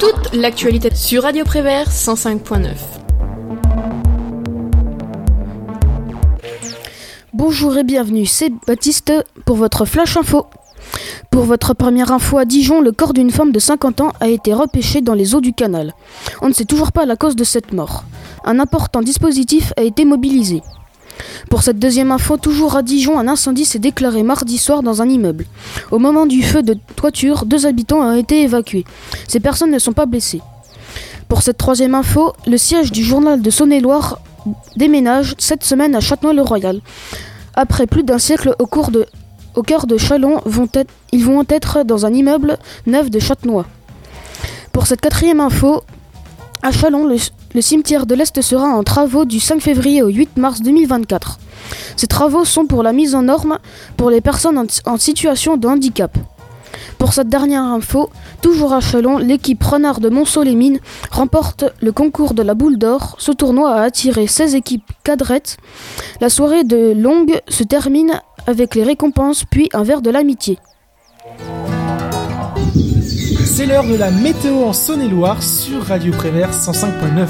Toute l'actualité sur Radio Prévert 105.9. Bonjour et bienvenue, c'est Baptiste pour votre Flash Info. Pour votre première info à Dijon, le corps d'une femme de 50 ans a été repêché dans les eaux du canal. On ne sait toujours pas la cause de cette mort. Un important dispositif a été mobilisé. Pour cette deuxième info, toujours à Dijon, un incendie s'est déclaré mardi soir dans un immeuble. Au moment du feu de toiture, deux habitants ont été évacués. Ces personnes ne sont pas blessées. Pour cette troisième info, le siège du journal de Saône-et-Loire déménage cette semaine à Châtenois-le-Royal. Après plus d'un siècle au cœur de Chalon, ils vont être dans un immeuble neuf de Châtenois. Pour cette quatrième info, à Chalon, le, cimetière de l'Est sera en travaux du 5 février au 8 mars 2024. Ces travaux sont pour la mise en norme pour les personnes en, en situation de handicap. Pour cette dernière info, toujours à Chalon, l'équipe Renard de Monceau-les-Mines remporte le concours de la boule d'or. Ce tournoi a attiré 16 équipes cadrettes. La soirée de longue se termine avec les récompenses puis un verre de l'amitié. C'est l'heure de la météo en Saône-et-Loire sur Radio Prévert 105.9.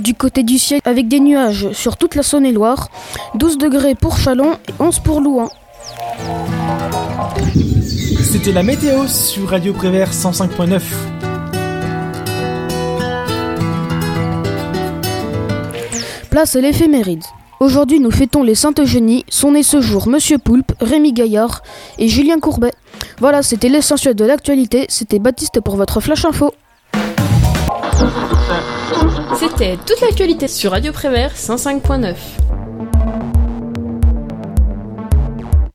Du côté du ciel, avec des nuages sur toute la Saône-et-Loire, 12 degrés pour Chalon et 11 pour Louan. C'était la météo sur Radio Prévert 105.9. Place à l'éphéméride. Aujourd'hui, nous fêtons les Saintes Eugénie. Sont nés ce jour Monsieur Poulpe, Rémi Gaillard et Julien Courbet. Voilà, c'était l'essentiel de l'actualité. C'était Baptiste pour votre Flash Info. C'était toute l'actualité sur Radio Prévert 105.9.